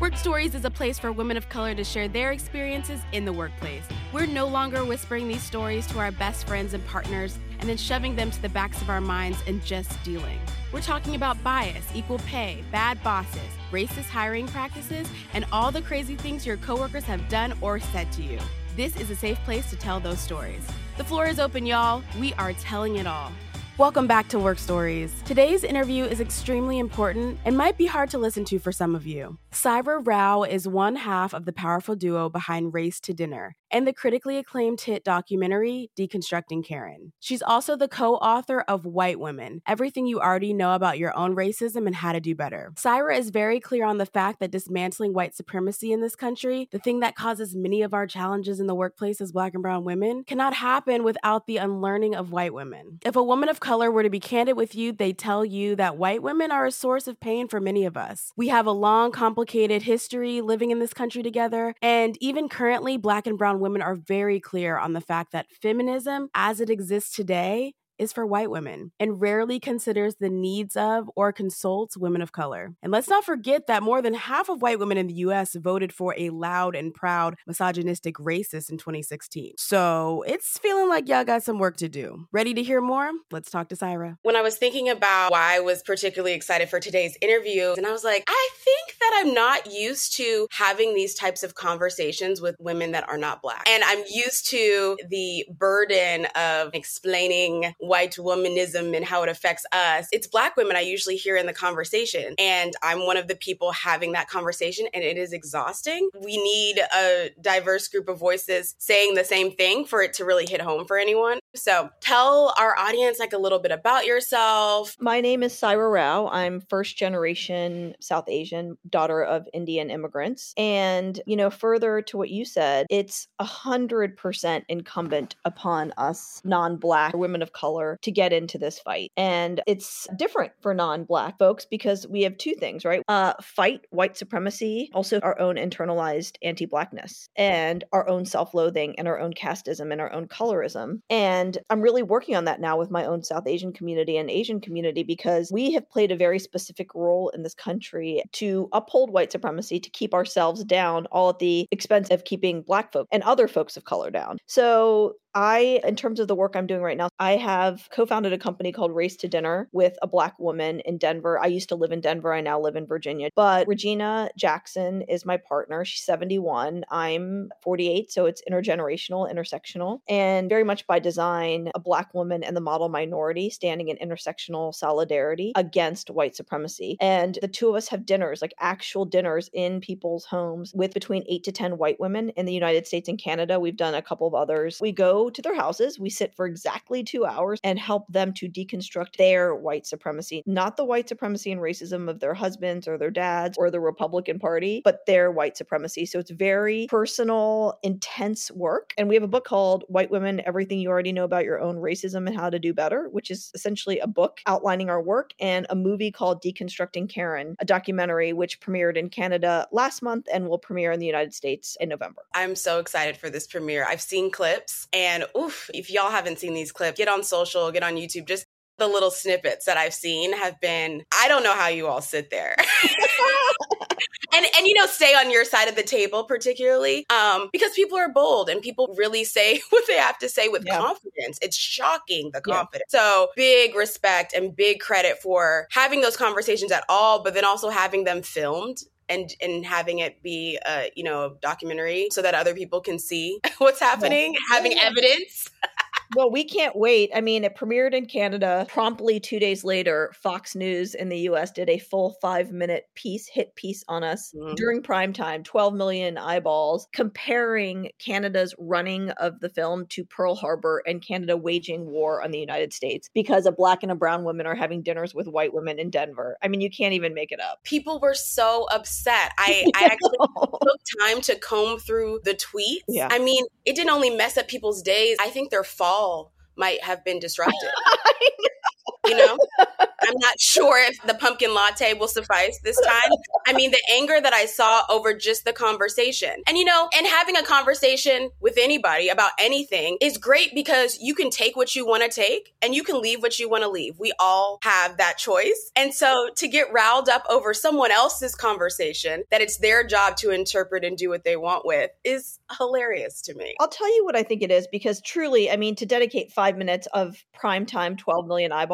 Work Stories is a place for women of color to share their experiences in the workplace. We're no longer whispering these stories to our best friends and partners and then shoving them to the backs of our minds and just dealing. We're talking about bias, equal pay, bad bosses, racist hiring practices, and all the crazy things your coworkers have done or said to you. This is a safe place to tell those stories. The floor is open, y'all. We are telling it all. Welcome back to Work Stories. Today's interview is extremely important and might be hard to listen to for some of you. Saira Rao is one half of the powerful duo behind Race to Dinner and the critically acclaimed hit documentary Deconstructing Karen. She's also the co author of White Women Everything You Already Know About Your Own Racism and How to Do Better. Saira is very clear on the fact that dismantling white supremacy in this country, the thing that causes many of our challenges in the workplace as Black and Brown women, cannot happen without the unlearning of white women. If a woman of color were to be candid with you, they'd tell you that white women are a source of pain for many of us. We have a long, complicated history living in this country together, and even currently, Black and Brown women are very clear on the fact that feminism, as it exists today, is for white women and rarely considers the needs of or consults women of color. And let's not forget that more than half of white women in the US voted for a loud and proud misogynistic racist in 2016. So it's feeling like y'all got some work to do. Ready to hear more? Let's talk to Saira. When I was thinking about why I was particularly excited for today's interview, and I was like, I think that I'm not used to having these types of conversations with women that are not black. And I'm used to the burden of explaining white womanism and how it affects us. It's black women I usually hear in the conversation. And I'm one of the people having that conversation, and it is exhausting. We need a diverse group of voices saying the same thing for it to really hit home for anyone. So tell our audience like a little bit about yourself. My name is Saira Rao. I'm first generation South Asian, daughter of Indian immigrants. And, you know, further to what you said, it's a hundred percent incumbent upon us non-black women of color to get into this fight. And it's different for non-black folks because we have two things, right? Uh, fight white supremacy, also our own internalized anti-blackness and our own self-loathing and our own casteism and our own colorism. And I'm really working on that now with my own South Asian community and Asian community because we have played a very specific role in this country to uphold white supremacy, to keep ourselves down, all at the expense of keeping black folk and other folks of color down. So I, in terms of the work I'm doing right now, I have co founded a company called Race to Dinner with a Black woman in Denver. I used to live in Denver. I now live in Virginia. But Regina Jackson is my partner. She's 71. I'm 48. So it's intergenerational, intersectional, and very much by design, a Black woman and the model minority standing in intersectional solidarity against white supremacy. And the two of us have dinners, like actual dinners in people's homes with between eight to 10 white women in the United States and Canada. We've done a couple of others. We go to their houses, we sit for exactly two hours and help them to deconstruct their white supremacy, not the white supremacy and racism of their husbands or their dads or the Republican Party, but their white supremacy. So it's very personal, intense work. And we have a book called White Women Everything You Already Know About Your Own Racism and How to Do Better, which is essentially a book outlining our work, and a movie called Deconstructing Karen, a documentary which premiered in Canada last month and will premiere in the United States in November. I'm so excited for this premiere. I've seen clips and oof, if y'all haven't seen these clips, get on social, get on YouTube, just the little snippets that I've seen have been I don't know how you all sit there. and and you know stay on your side of the table particularly um because people are bold and people really say what they have to say with Yeah. confidence it's shocking the Yeah. confidence so big respect and big credit for having those conversations at all but then also having them filmed and and having it be a you know a documentary so that other people can see what's happening having Yeah. evidence Well, we can't wait. I mean, it premiered in Canada. Promptly two days later, Fox News in the US did a full five minute piece, hit piece on us Mhm. during prime time, 12 million eyeballs, comparing Canada's running of the film to Pearl Harbor and Canada waging war on the United States because a black and a brown woman are having dinners with white women in Denver. I mean, you can't even make it up. people were so upset i i actually took time to comb through the tweets. Yeah. I mean, it didn't only mess up people's days, I think their fall might have been disrupted. you know? I'm not sure if the pumpkin latte will suffice this time. I mean, the anger that I saw over just the conversation. And you know, and having a conversation with anybody about anything is great because you can take what you want to take and you can leave what you want to leave. We all have that choice. And so to get riled up over someone else's conversation that it's their job to interpret and do what they want with is hilarious to me. I'll tell you what I think it is because truly, I mean, to dedicate five minutes of prime time, 12 million eyeballs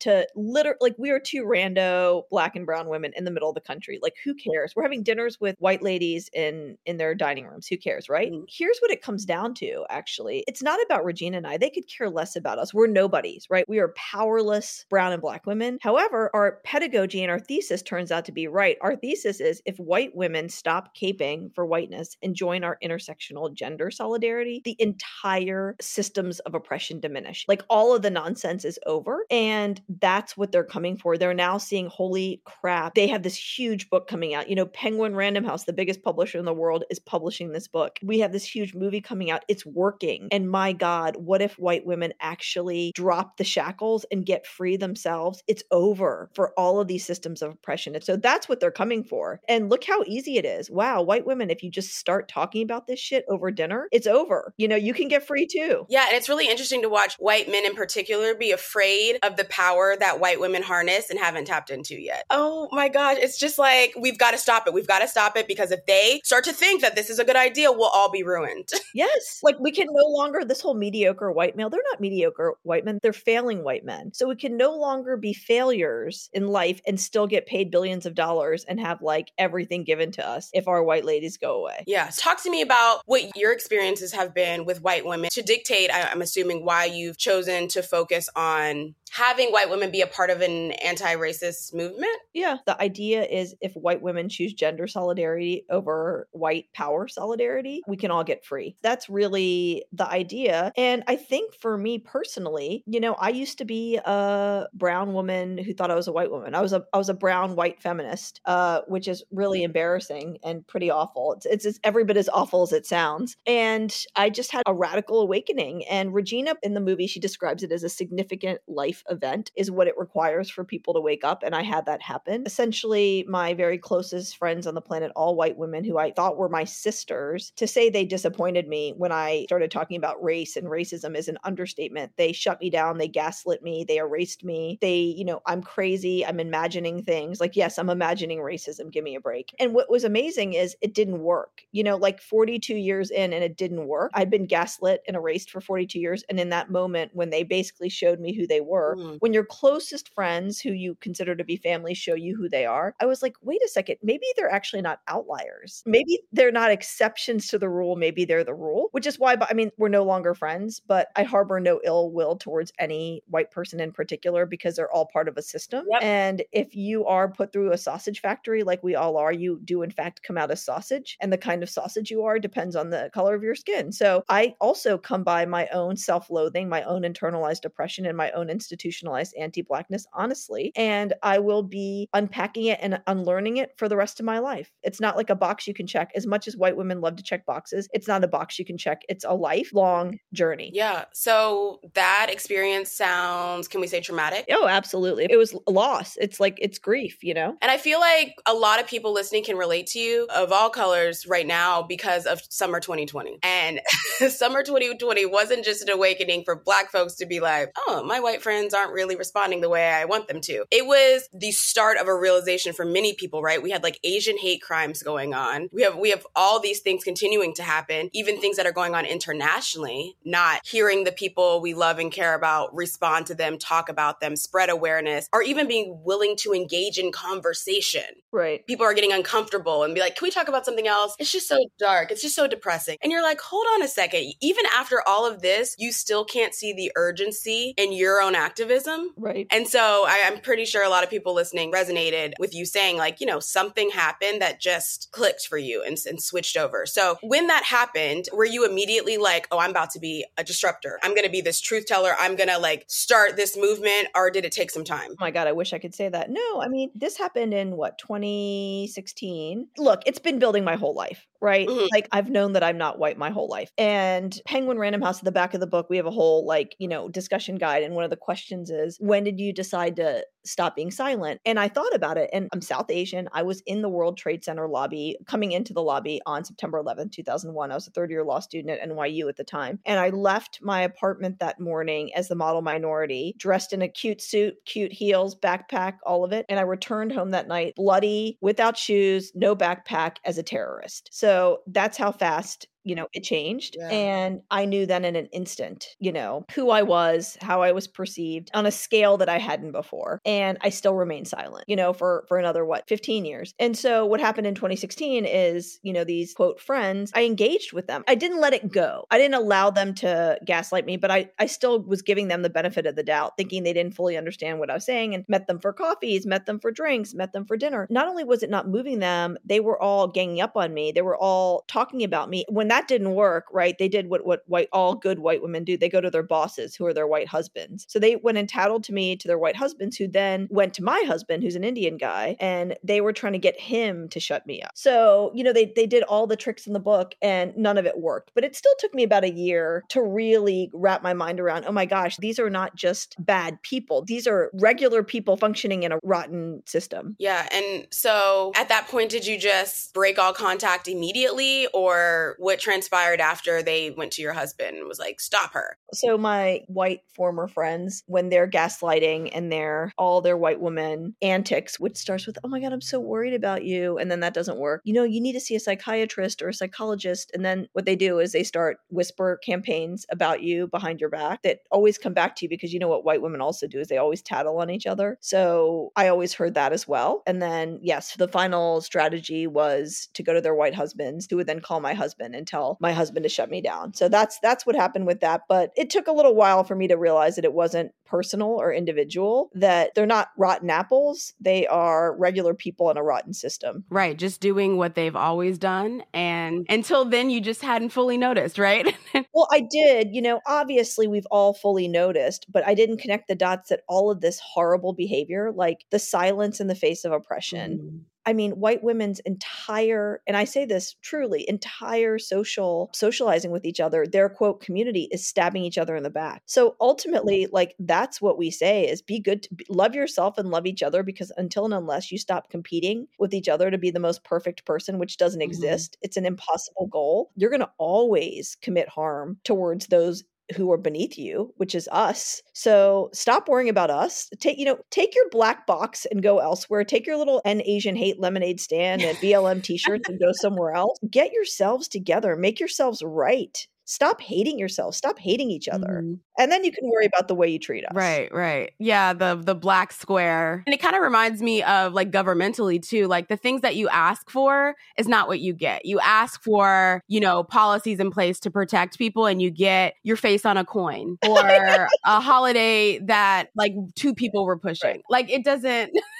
to literally, like, we are two rando black and brown women in the middle of the country. Like, who cares? We're having dinners with white ladies in in their dining rooms. Who cares, right? Mm. Here's what it comes down to. Actually, it's not about Regina and I. They could care less about us. We're nobodies, right? We are powerless brown and black women. However, our pedagogy and our thesis turns out to be right. Our thesis is if white women stop caping for whiteness and join our intersectional gender solidarity, the entire systems of oppression diminish. Like all of the nonsense is over. And that's what they're coming for. They're now seeing, holy crap, they have this huge book coming out. You know, Penguin Random House, the biggest publisher in the world, is publishing this book. We have this huge movie coming out. It's working. And my God, what if white women actually drop the shackles and get free themselves? It's over for all of these systems of oppression. And so that's what they're coming for. And look how easy it is. Wow, white women, if you just start talking about this shit over dinner, it's over. You know, you can get free too. Yeah, and it's really interesting to watch white men in particular be afraid of the power that white women harness and haven't tapped into yet. Oh my gosh, it's just like we've got to stop it. We've got to stop it because if they start to think that this is a good idea, we'll all be ruined. Yes. Like we can no longer, this whole mediocre white male, they're not mediocre white men, they're failing white men. So we can no longer be failures in life and still get paid billions of dollars and have like everything given to us if our white ladies go away. Yeah. Talk to me about what your experiences have been with white women to dictate, I'm assuming, why you've chosen to focus on having white women be a part of an anti racist movement. Yeah. The idea is if white women choose gender solidarity over white power solidarity, we can all get free. That's really the idea. And I think for me personally, you know, I used to be a brown woman who thought I was a white woman. I was a I was a brown white feminist, uh, which is really embarrassing and pretty awful. It's, it's it's every bit as awful as it sounds. And I just had a radical awakening. And Regina in the movie, she describes it as a significant life event is what it requires for people to wake up. And I had that happen. Essentially, my very closest friends on the planet, all white women who I thought were my sisters, to say they disappointed me when I started talking about race and racism is an understatement. They shut me down, they gaslit me, they erased me. They, you know, I'm crazy, I'm imagining things. Like, yes, I'm imagining racism, give me a break. And what was amazing is it didn't work. You know, like 42 years in and it didn't work. I'd been gaslit and erased for 42 years. And in that moment, when they basically showed me who they were, Mm. when your closest friends who you consider to be family show you who they are, I was like, wait a second, maybe they're actually not outliers. Maybe they're not exceptions to the rule. Maybe they're the rule, which is why, but I mean, we're no longer friends, but I harbor no ill will towards any white person in particular because they're all part of a system. Yep. And if you are put through a sausage factory like we all are, you do in fact come out as sausage. And the kind of sausage you are depends on the color of your skin. So I also come by my own self loathing, my own internalized oppression, and my own institutionalized anti blackness, honestly. And I will be unpacking it and unlearning it for the rest of my life. It's not like a box you can check. As much as white women love to check boxes, it's not a box you can check. It's a lifelong journey. Yeah. So that experience sounds, can we say traumatic? Oh, absolutely. It was loss. It's like it's grief, you know? And I feel like a lot of people listening can relate to you of all colors right now because of summer 2020. And summer 2020 wasn't just an awakening for black folks to be like, oh, my white friends friends aren't really responding the way I want them to. It was the start of a realization for many people, right? We had like Asian hate crimes going on. We have we have all these things continuing to happen, even things that are going on internationally, not hearing the people we love and care about respond to them, talk about them, spread awareness, or even being willing to engage in conversation. Right. People are getting uncomfortable and be like, "Can we talk about something else?" It's just so dark. It's just so depressing. And you're like, "Hold on a second. Even after all of this, you still can't see the urgency in your own activism." Right. And so I, I'm pretty sure a lot of people listening resonated with you saying like, you know, something happened that just clicked for you and, and switched over. So when that happened, were you immediately like, "Oh, I'm about to be a disruptor. I'm going to be this truth teller. I'm going to like start this movement," or did it take some time? Oh my god, I wish I could say that. No, I mean, this happened in what, 2016? Look, it's been building my whole life right? Mm-hmm. Like I've known that I'm not white my whole life. And Penguin Random House at the back of the book, we have a whole like, you know, discussion guide and one of the questions is when did you decide to stop being silent? And I thought about it and I'm South Asian. I was in the World Trade Center lobby coming into the lobby on September 11th, 2001. I was a third year law student at NYU at the time. And I left my apartment that morning as the model minority, dressed in a cute suit, cute heels, backpack, all of it. And I returned home that night bloody, without shoes, no backpack as a terrorist. So so that's how fast you know, it changed. Yeah. And I knew then in an instant, you know, who I was, how I was perceived on a scale that I hadn't before. And I still remain silent, you know, for for another what, 15 years. And so what happened in 2016 is, you know, these quote friends, I engaged with them. I didn't let it go. I didn't allow them to gaslight me, but I I still was giving them the benefit of the doubt, thinking they didn't fully understand what I was saying and met them for coffees, met them for drinks, met them for dinner. Not only was it not moving them, they were all ganging up on me. They were all talking about me. When that that didn't work, right? They did what what white all good white women do. They go to their bosses who are their white husbands. So they went and tattled to me to their white husbands who then went to my husband who's an Indian guy and they were trying to get him to shut me up. So, you know, they they did all the tricks in the book and none of it worked. But it still took me about a year to really wrap my mind around, oh my gosh, these are not just bad people. These are regular people functioning in a rotten system. Yeah, and so at that point did you just break all contact immediately or what transpired after they went to your husband was like, stop her? So my white former friends, when they're gaslighting and they're all their white woman antics, which starts with, oh my God, I'm so worried about you. And then that doesn't work. You know, you need to see a psychiatrist or a psychologist. And then what they do is they start whisper campaigns about you behind your back that always come back to you because you know what white women also do is they always tattle on each other. So I always heard that as well. And then, yes, the final strategy was to go to their white husbands who would then call my husband and tell my husband to shut me down. So that's that's what happened with that, but it took a little while for me to realize that it wasn't personal or individual, that they're not rotten apples, they are regular people in a rotten system. Right, just doing what they've always done and until then you just hadn't fully noticed, right? well, I did, you know, obviously we've all fully noticed, but I didn't connect the dots that all of this horrible behavior, like the silence in the face of oppression, mm I mean, white women's entire, and I say this truly, entire social socializing with each other, their quote community is stabbing each other in the back. So ultimately, like that's what we say is be good, to, love yourself and love each other because until and unless you stop competing with each other to be the most perfect person, which doesn't mm-hmm. exist, it's an impossible goal. You're going to always commit harm towards those who are beneath you, which is us. So stop worrying about us. Take, you know, take your black box and go elsewhere. Take your little N Asian hate lemonade stand and BLM t-shirts and go somewhere else. Get yourselves together. Make yourselves right stop hating yourself stop hating each other mm-hmm. and then you can worry about the way you treat us. Right right. Yeah the the black square. And it kind of reminds me of like governmentally too like the things that you ask for is not what you get. You ask for you know policies in place to protect people and you get your face on a coin or a holiday that like two people were pushing. Right. like it doesn't this is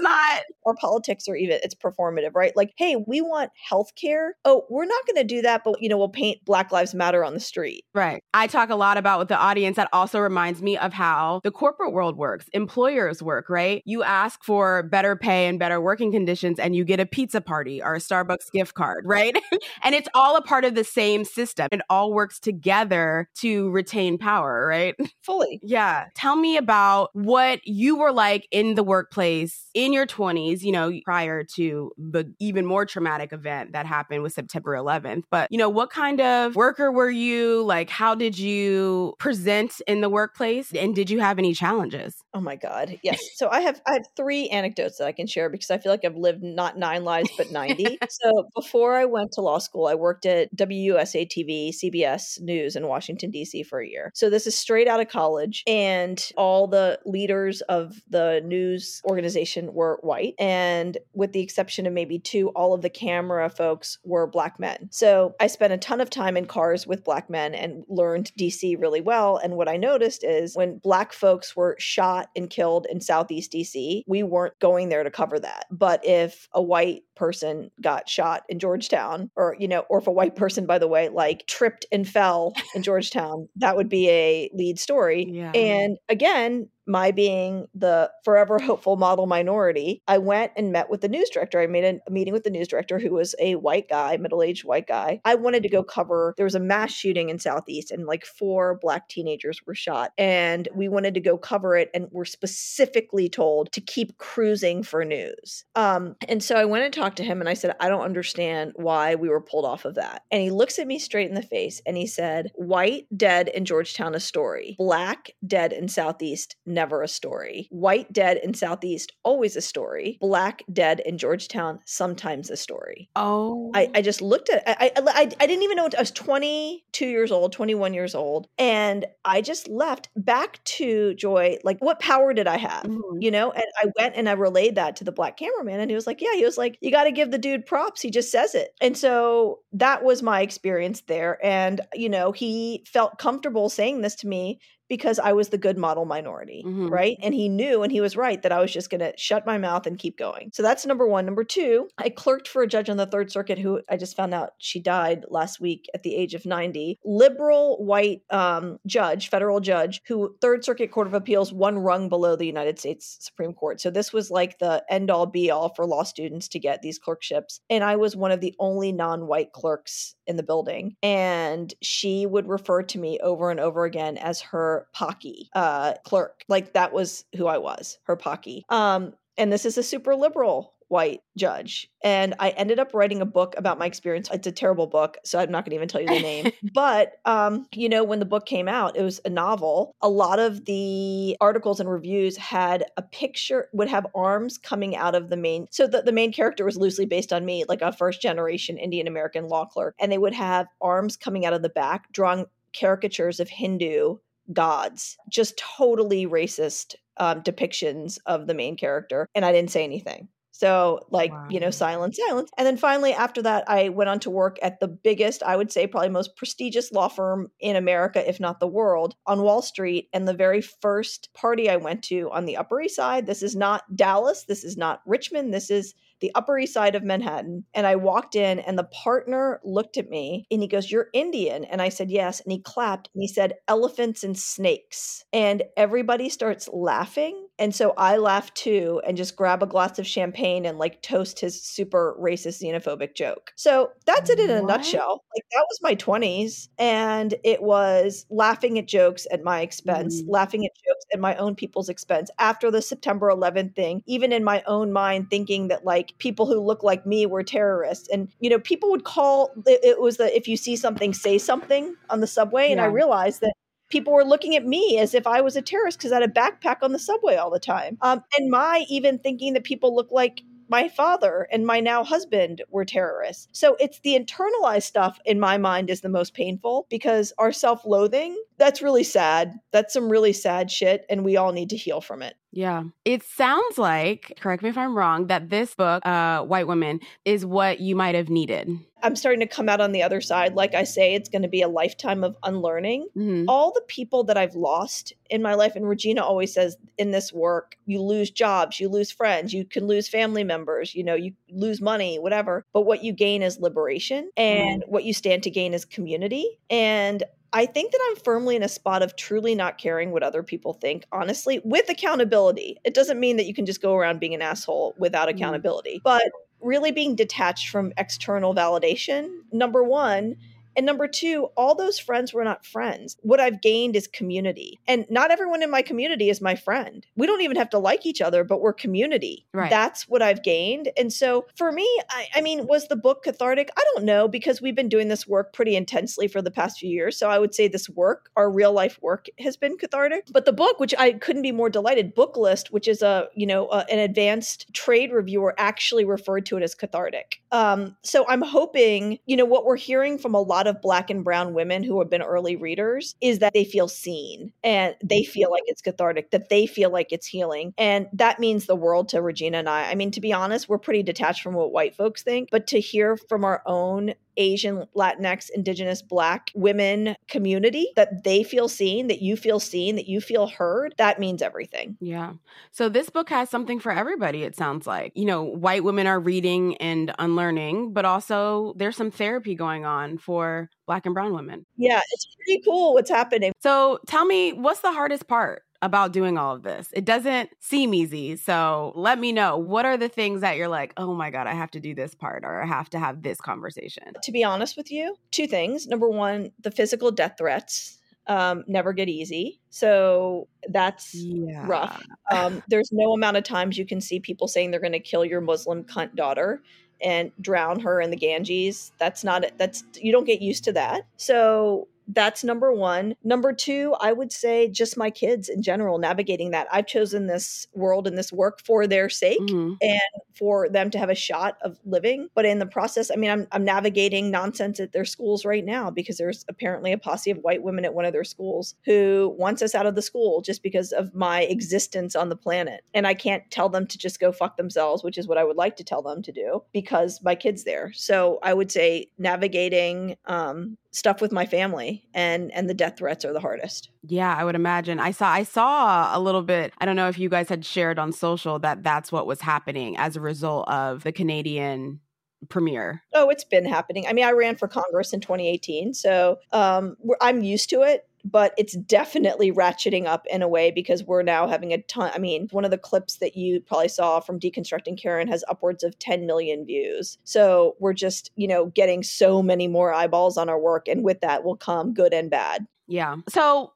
not or politics or even it's performative right like hey we want health care oh we're not going to do that but you know we'll paint black lives matter on the street. Right. I talk a lot about with the audience that also reminds me of how the corporate world works, employers work, right? You ask for better pay and better working conditions and you get a pizza party or a Starbucks gift card, right? and it's all a part of the same system. It all works together to retain power, right? Fully. Yeah. Tell me about what you were like in the workplace in your 20s. you know, prior to the even more traumatic event that happened with September 11th. But, you know, what kind of worker were you? Like, how did you present in the workplace? And did you have any challenges? Oh my God. Yes. So I have I have three anecdotes that I can share because I feel like I've lived not nine lives but 90. so before I went to law school, I worked at WUSA TV, CBS News in Washington, DC for a year. So this is straight out of college. And all the leaders of the news organization were white. And with the exception of maybe two, all of the camera folks were black men. So I spent a ton of time in cars with black men and learned DC really well. And what I noticed is when black folks were shot and killed in Southeast DC, we weren't going there to cover that. But if a white person got shot in Georgetown, or, you know, or if a white person, by the way, like tripped and fell in Georgetown, that would be a lead story. Yeah. And again, my being the forever hopeful model minority, I went and met with the news director. I made a meeting with the news director who was a white guy, middle aged white guy. I wanted to go cover, there was a mass shooting in Southeast and like four black teenagers were shot. And we wanted to go cover it and were specifically told to keep cruising for news. Um, and so I went and talked to him and I said, I don't understand why we were pulled off of that. And he looks at me straight in the face and he said, White dead in Georgetown, a story. Black dead in Southeast, never a story. White dead in Southeast, always a story. Black dead in Georgetown, sometimes a story. Oh. I, I just looked at I, I, I, I didn't even know what, I was 22 years old, 21 years old. And I just left back to Joy. Like, what power did I have? Mhm. You know? And I went and I relayed that to the black cameraman. And he was like, Yeah, he was like, You got to give the dude props. He just says it. And so that was my experience there. And, you know, he felt comfortable saying this to me because I was the good model minority, Mhm. right? And he knew and he was right that I was just going to shut my mouth and keep going. So that's number one. Number two, I clerked for a judge on the Third Circuit who I just found out she died last week at the age of 90. Liberal white um, judge, federal judge, who Third Circuit Court of Appeals, one rung below the United States Supreme Court. So this was like the end all be all for law students to get these clerkships. And I was one of the only non white clerks in the building. And she would refer to me over and over again as her Paki uh, clerk. Like that was who I was, her Paki. Um, and this is a super liberal white judge. And I ended up writing a book about my experience. It's a terrible book, so I'm not going to even tell you the name. but, um, you know, when the book came out, it was a novel. A lot of the articles and reviews had a picture, would have arms coming out of the main. So the, the main character was loosely based on me, like a first generation Indian American law clerk. And they would have arms coming out of the back, drawing caricatures of Hindu gods, just totally racist um, depictions of the main character. And I didn't say anything. So, like, you know, silence, silence. And then finally, after that, I went on to work at the biggest, I would say, probably most prestigious law firm in America, if not the world, on Wall Street. And the very first party I went to on the Upper East Side, this is not Dallas, this is not Richmond, this is the Upper East Side of Manhattan. And I walked in, and the partner looked at me and he goes, You're Indian. And I said, Yes. And he clapped and he said, Elephants and snakes. And everybody starts laughing. And so I laugh too and just grab a glass of champagne and like toast his super racist xenophobic joke. So that's it in a What? nutshell. Like that was my 20s. And it was laughing at jokes at my expense, Mhm. laughing at jokes at my own people's expense after the September 11th thing, even in my own mind, thinking that like people who look like me were terrorists. And, you know, people would call it, it was the if you see something, say something on the subway. And I realized that people were looking at me as if I was a terrorist because I had a backpack on the subway all the time. Um, and my even thinking that people look like my father and my now husband were terrorists. So it's the internalized stuff in my mind is the most painful because our self loathing, that's really sad. That's some really sad shit. And we all need to heal from it. Yeah. It sounds like, correct me if I'm wrong, that this book, uh, White Women, is what you might have needed. I'm starting to come out on the other side. Like I say, it's going to be a lifetime of unlearning. Mhm. all the people that I've lost in my life, and Regina always says in this work, you lose jobs, you lose friends, you can lose family members, you know, you lose money, whatever. But what you gain is liberation, and what you stand to gain is community. And I think that I'm firmly in a spot of truly not caring what other people think, honestly, with accountability. It doesn't mean that you can just go around being an asshole without Mhm. accountability, but really being detached from external validation. Number one, And number two, all those friends were not friends. What I've gained is community. And not everyone in my community is my friend. We don't even have to like each other, but we're community. Right. That's what I've gained. And so for me, I, I mean, was the book cathartic? I don't know because we've been doing this work pretty intensely for the past few years. So I would say this work, our real life work, has been cathartic. But the book, which I couldn't be more delighted, Booklist, which is a you know a, an advanced trade reviewer, actually referred to it as cathartic. Um, so I'm hoping you know what we're hearing from a lot of Black and Brown women who have been early readers is that they feel seen and they mm-hmm. feel like it's cathartic, that they feel like it's healing, and that means the world to Regina and I. I mean, to be honest, we're pretty detached from what white folks think, but to hear from our own Asian, Latinx, Indigenous, Black women community that they feel seen, that you feel seen, that you feel heard, that means everything. Yeah. So this book has something for everybody, it sounds like. You know, white women are reading and unlearning, but also there's some therapy going on for Black and Brown women. Yeah, it's pretty cool what's happening. So tell me, what's the hardest part? About doing all of this. It doesn't seem easy. So let me know what are the things that you're like, oh my God, I have to do this part or I have to have this conversation? To be honest with you, two things. Number one, the physical death threats um, never get easy. So that's yeah. rough. Um, there's no amount of times you can see people saying they're going to kill your Muslim cunt daughter and drown her in the Ganges. That's not that's you don't get used to that. So that's number one. Number two, I would say just my kids in general, navigating that. I've chosen this world and this work for their sake mm-hmm. and for them to have a shot of living. But in the process, I mean, I'm, I'm navigating nonsense at their schools right now because there's apparently a posse of white women at one of their schools who wants us out of the school just because of my existence on the planet. And I can't tell them to just go fuck themselves, which is what I would like to tell them to do because my kid's there. So I would say navigating um, stuff with my family and and the death threats are the hardest. Yeah i would imagine. I saw i saw a little bit i don't know if you guys had shared on social that that's what was happening as a result of the canadian premiere. Oh it's been happening. I mean i ran for congress in 2018 so um i'm used to it but it's definitely ratcheting up in a way because we're now having a ton. I mean, one of the clips that you probably saw from Deconstructing Karen has upwards of 10 million views. So we're just, you know, getting so many more eyeballs on our work. And with that will come good and bad. Yeah. So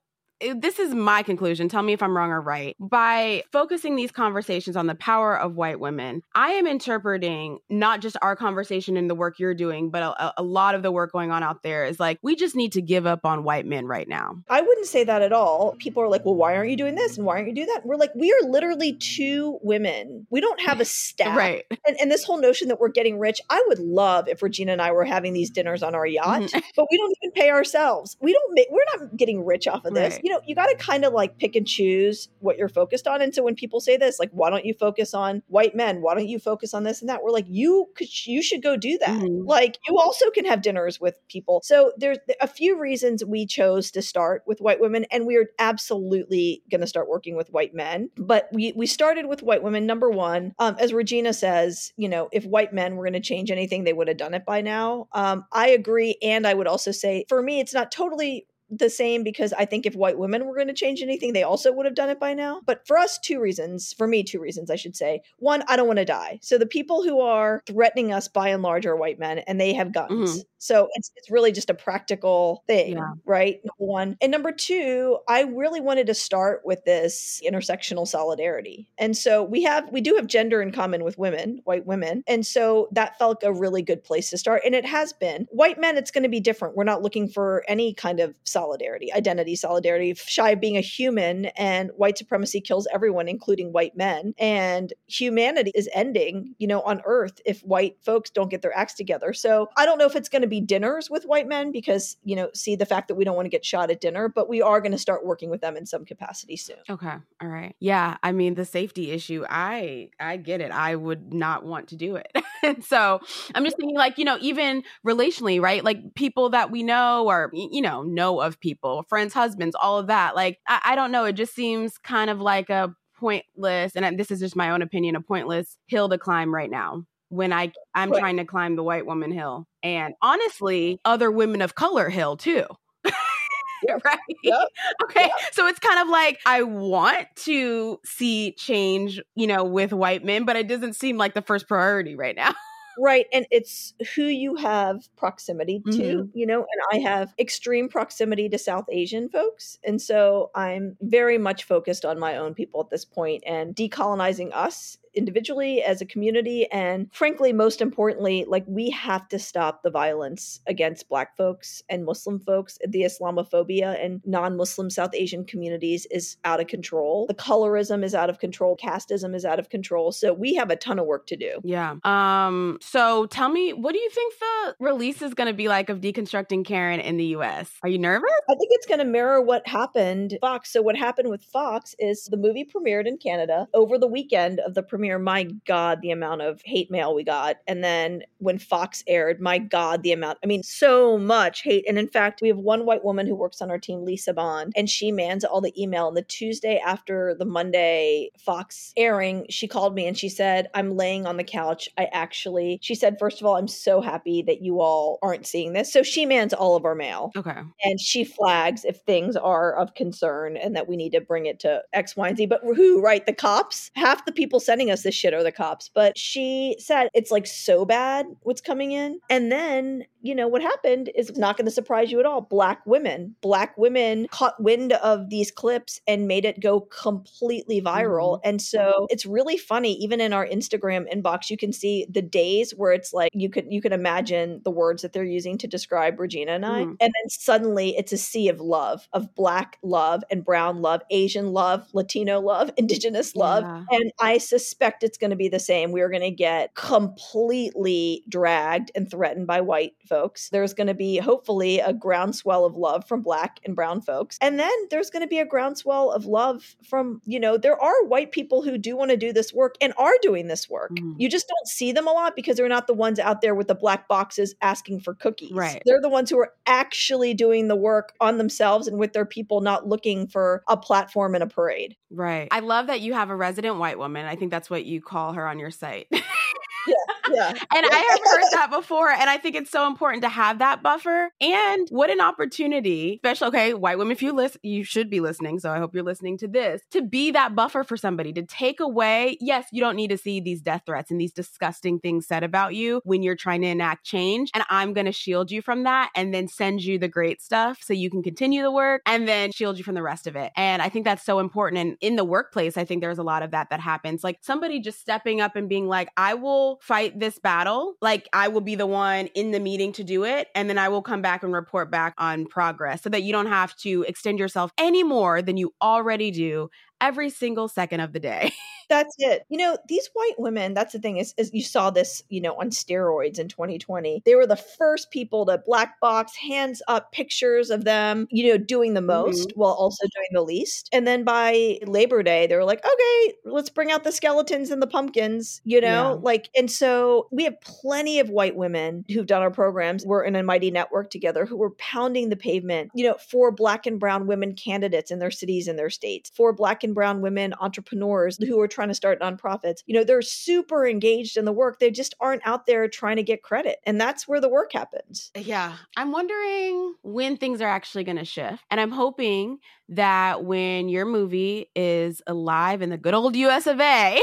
this is my conclusion. Tell me if I'm wrong or right. By focusing these conversations on the power of white women, I am interpreting not just our conversation and the work you're doing, but a, a, lot of the work going on out there is like, we just need to give up on white men right now. I wouldn't say that at all. People are like, well, why aren't you doing this? And why aren't you doing that? We're like, we are literally two women. We don't have a staff. right. And, and, this whole notion that we're getting rich, I would love if Regina and I were having these dinners on our yacht, but we don't even pay ourselves. We don't make, we're not getting rich off of this. Right. You know, you got to kind of like pick and choose what you're focused on. And so when people say this, like, why don't you focus on white men? Why don't you focus on this and that? We're like, you could, you should go do that. Mm-hmm. Like, you also can have dinners with people. So there's a few reasons we chose to start with white women, and we're absolutely going to start working with white men. But we we started with white women. Number one, um, as Regina says, you know, if white men were going to change anything, they would have done it by now. Um, I agree, and I would also say, for me, it's not totally the same because I think if white women were going to change anything, they also would have done it by now. But for us, two reasons. For me, two reasons, I should say. One, I don't want to die. So the people who are threatening us by and large are white men and they have guns. Mm-hmm. So it's, it's really just a practical thing, yeah. right? Number one. And number two, I really wanted to start with this intersectional solidarity. And so we have, we do have gender in common with women, white women. And so that felt a really good place to start. And it has been. White men, it's going to be different. We're not looking for any kind of solidarity, identity solidarity, shy of being a human, and white supremacy kills everyone, including white men. And humanity is ending, you know, on earth if white folks don't get their acts together. So I don't know if it's going to be dinners with white men because, you know, see the fact that we don't want to get shot at dinner, but we are going to start working with them in some capacity soon. Okay. All right. Yeah. I mean, the safety issue, I I get it. I would not want to do it. so I'm just thinking like, you know, even relationally, right? Like people that we know or, you know, know of people, friends, husbands, all of that. Like, I, I don't know. It just seems kind of like a pointless, and this is just my own opinion, a pointless hill to climb right now when I I'm right. trying to climb the white woman hill. And honestly, other women of color hill too. right? Yep. Okay. Yep. So it's kind of like I want to see change, you know, with white men, but it doesn't seem like the first priority right now. right. And it's who you have proximity to, mm-hmm. you know, and I have extreme proximity to South Asian folks. And so I'm very much focused on my own people at this point and decolonizing us individually as a community and frankly most importantly like we have to stop the violence against black folks and muslim folks. The islamophobia and non-muslim south asian communities is out of control. The colorism is out of control. Casteism is out of control. So we have a ton of work to do. Yeah. Um so tell me what do you think the release is going to be like of deconstructing karen in the us are you nervous? I think it's going to mirror what happened fox. So what happened with fox is the movie premiered in canada over the weekend of the premiere premiere, my God, the amount of hate mail we got. And then when Fox aired, my God, the amount, I mean, so much hate. And in fact, we have one white woman who works on our team, Lisa Bond, and she mans all the email. And the Tuesday after the Monday Fox airing, she called me and she said, I'm laying on the couch. I actually, she said, first of all, I'm so happy that you all aren't seeing this. So she mans all of our mail. Okay. And she flags if things are of concern and that we need to bring it to X, Y, and Z. But who, right? The cops? Half the people sending us us shit are the cops. But she said it's like so bad what's coming in. And then, you know, what happened is not going to surprise you at all. Black women, black women caught wind of these clips and made it go completely viral. Mm-hmm. And so it's really funny. Even in our Instagram inbox, you can see the days where it's like you could you can imagine the words that they're using to describe Regina and I. Mm-hmm. And then suddenly it's a sea of love, of black love and brown love, Asian love, Latino love, indigenous love. Yeah. And I suspect it's going to be the same. We're going to get completely dragged and threatened by white folks. There's going to be hopefully a groundswell of love from black and brown folks. And then there's going to be a groundswell of love from, you know, there are white people who do want to do this work and are doing this work. Mm. You just don't see them a lot because they're not the ones out there with the black boxes asking for cookies. Right. They're the ones who are actually doing the work on themselves and with their people, not looking for a platform and a parade. Right. I love that you have a resident white woman. I think that's what you call her on your site. yeah, yeah. and I have heard that before. And I think it's so important to have that buffer. And what an opportunity, especially, okay, white women, if you listen, you should be listening. So I hope you're listening to this to be that buffer for somebody to take away. Yes, you don't need to see these death threats and these disgusting things said about you when you're trying to enact change. And I'm going to shield you from that and then send you the great stuff so you can continue the work and then shield you from the rest of it. And I think that's so important. And in the workplace, I think there's a lot of that that happens. Like somebody just stepping up and being like, I will fight this battle. Like I will be the one in the meeting to do it. And then I will come back and report back on progress so that you don't have to extend yourself any more than you already do every single second of the day. That's it. You know, these white women, that's the thing is, is you saw this, you know, on steroids in 2020. They were the first people to black box, hands up pictures of them, you know, doing the most mm-hmm. while also doing the least. And then by Labor Day, they were like, okay, let's bring out the skeletons and the pumpkins, you know, yeah. like, and so we have plenty of white women who've done our programs. We're in a mighty network together who were pounding the pavement, you know, for black and brown women candidates in their cities and their states, for black and brown women entrepreneurs who are trying to start nonprofits. You know, they're super engaged in the work. They just aren't out there trying to get credit. And that's where the work happens. Yeah. I'm wondering when things are actually going to shift. And I'm hoping that when your movie is alive in the good old US of A,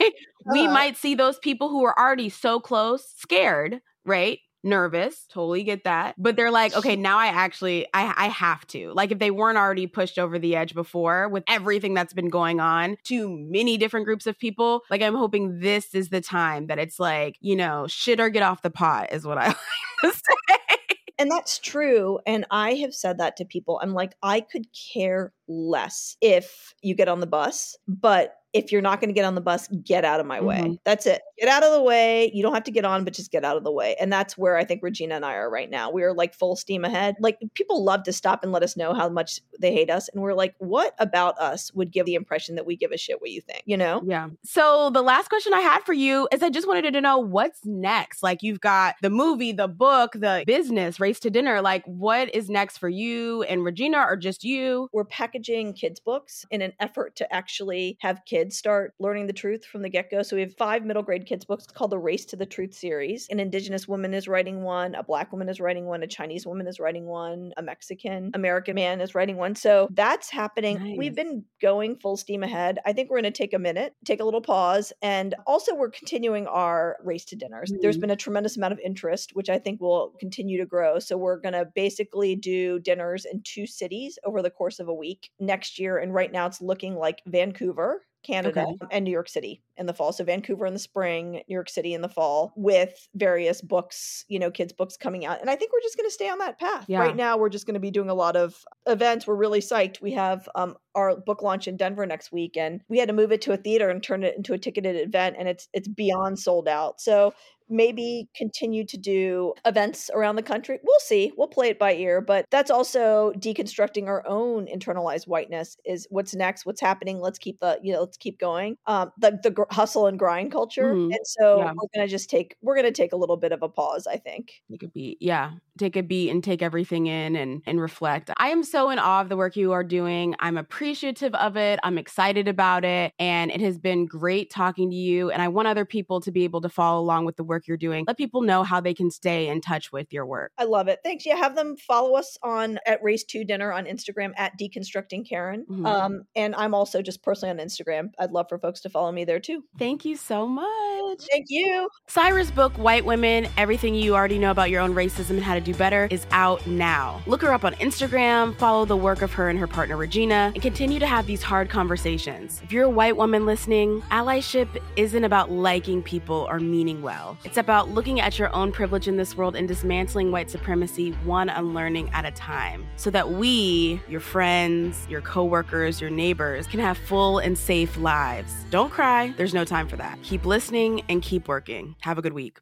we uh, might see those people who are already so close scared, right? Nervous totally get that but they're like okay now i actually i i have to like if they weren't already pushed over the edge before with everything that's been going on to many different groups of people like i'm hoping this is the time that it's like you know shit or get off the pot is what i like to say and that's true. And I have said that to people. I'm like, I could care less if you get on the bus, but if you're not going to get on the bus, get out of my way. Mm-hmm. That's it. Get out of the way. You don't have to get on, but just get out of the way. And that's where I think Regina and I are right now. We are like full steam ahead. Like people love to stop and let us know how much they hate us. And we're like, what about us would give the impression that we give a shit what you think, you know? Yeah. So the last question I had for you is I just wanted to know what's next? Like you've got the movie, the book, the business, Race to Dinner. Like what is next for you and Regina or just you? We're packaging kids' books in an effort to actually have kids start learning the truth from the get go. So we have five middle grade kids books called the Race to the Truth series. An indigenous woman is writing one, a black woman is writing one, a Chinese woman is writing one, a Mexican American man is writing one. So that's happening. Nice. We've been going full steam ahead. I think we're going to take a minute, take a little pause, and also we're continuing our race to dinners. Mm-hmm. There's been a tremendous amount of interest, which I think will continue to grow. So we're going to basically do dinners in two cities over the course of a week next year. And right now it's looking like Vancouver, Canada, okay. and New York City in the fall. So Vancouver in the spring, New York City in the fall, with various books, you know, kids' books coming out. And I think we're just going to stay on that path. Yeah. Right now, we're just going to be doing a lot of events. We're really psyched. We have um, our book launch in Denver next week, and we had to move it to a theater and turn it into a ticketed event, and it's it's beyond sold out. So maybe continue to do events around the country. We'll see. We'll play it by ear, but that's also deconstructing our own internalized whiteness is what's next, what's happening. Let's keep the, you know, let's keep going. Um, the, the gr- hustle and grind culture. Mm-hmm. And so yeah. we're going to just take, we're going to take a little bit of a pause, I think. Take could be, Yeah. Take a beat and take everything in and, and reflect. I am so in awe of the work you are doing. I'm appreciative of it. I'm excited about it. And it has been great talking to you. And I want other people to be able to follow along with the work you're doing. Let people know how they can stay in touch with your work. I love it. Thanks. Yeah, have them follow us on at Race2Dinner on Instagram at Deconstructing Karen. Mm-hmm. Um, and I'm also just personally on Instagram. I'd love for folks to follow me there too. Thank you so much. Thank you. Saira's book, White Women Everything You Already Know About Your Own Racism and How to Do Better, is out now. Look her up on Instagram, follow the work of her and her partner Regina, and continue to have these hard conversations. If you're a white woman listening, allyship isn't about liking people or meaning well. It's about looking at your own privilege in this world and dismantling white supremacy one unlearning at a time so that we, your friends, your coworkers, your neighbors, can have full and safe lives. Don't cry, there's no time for that. Keep listening and keep working. Have a good week.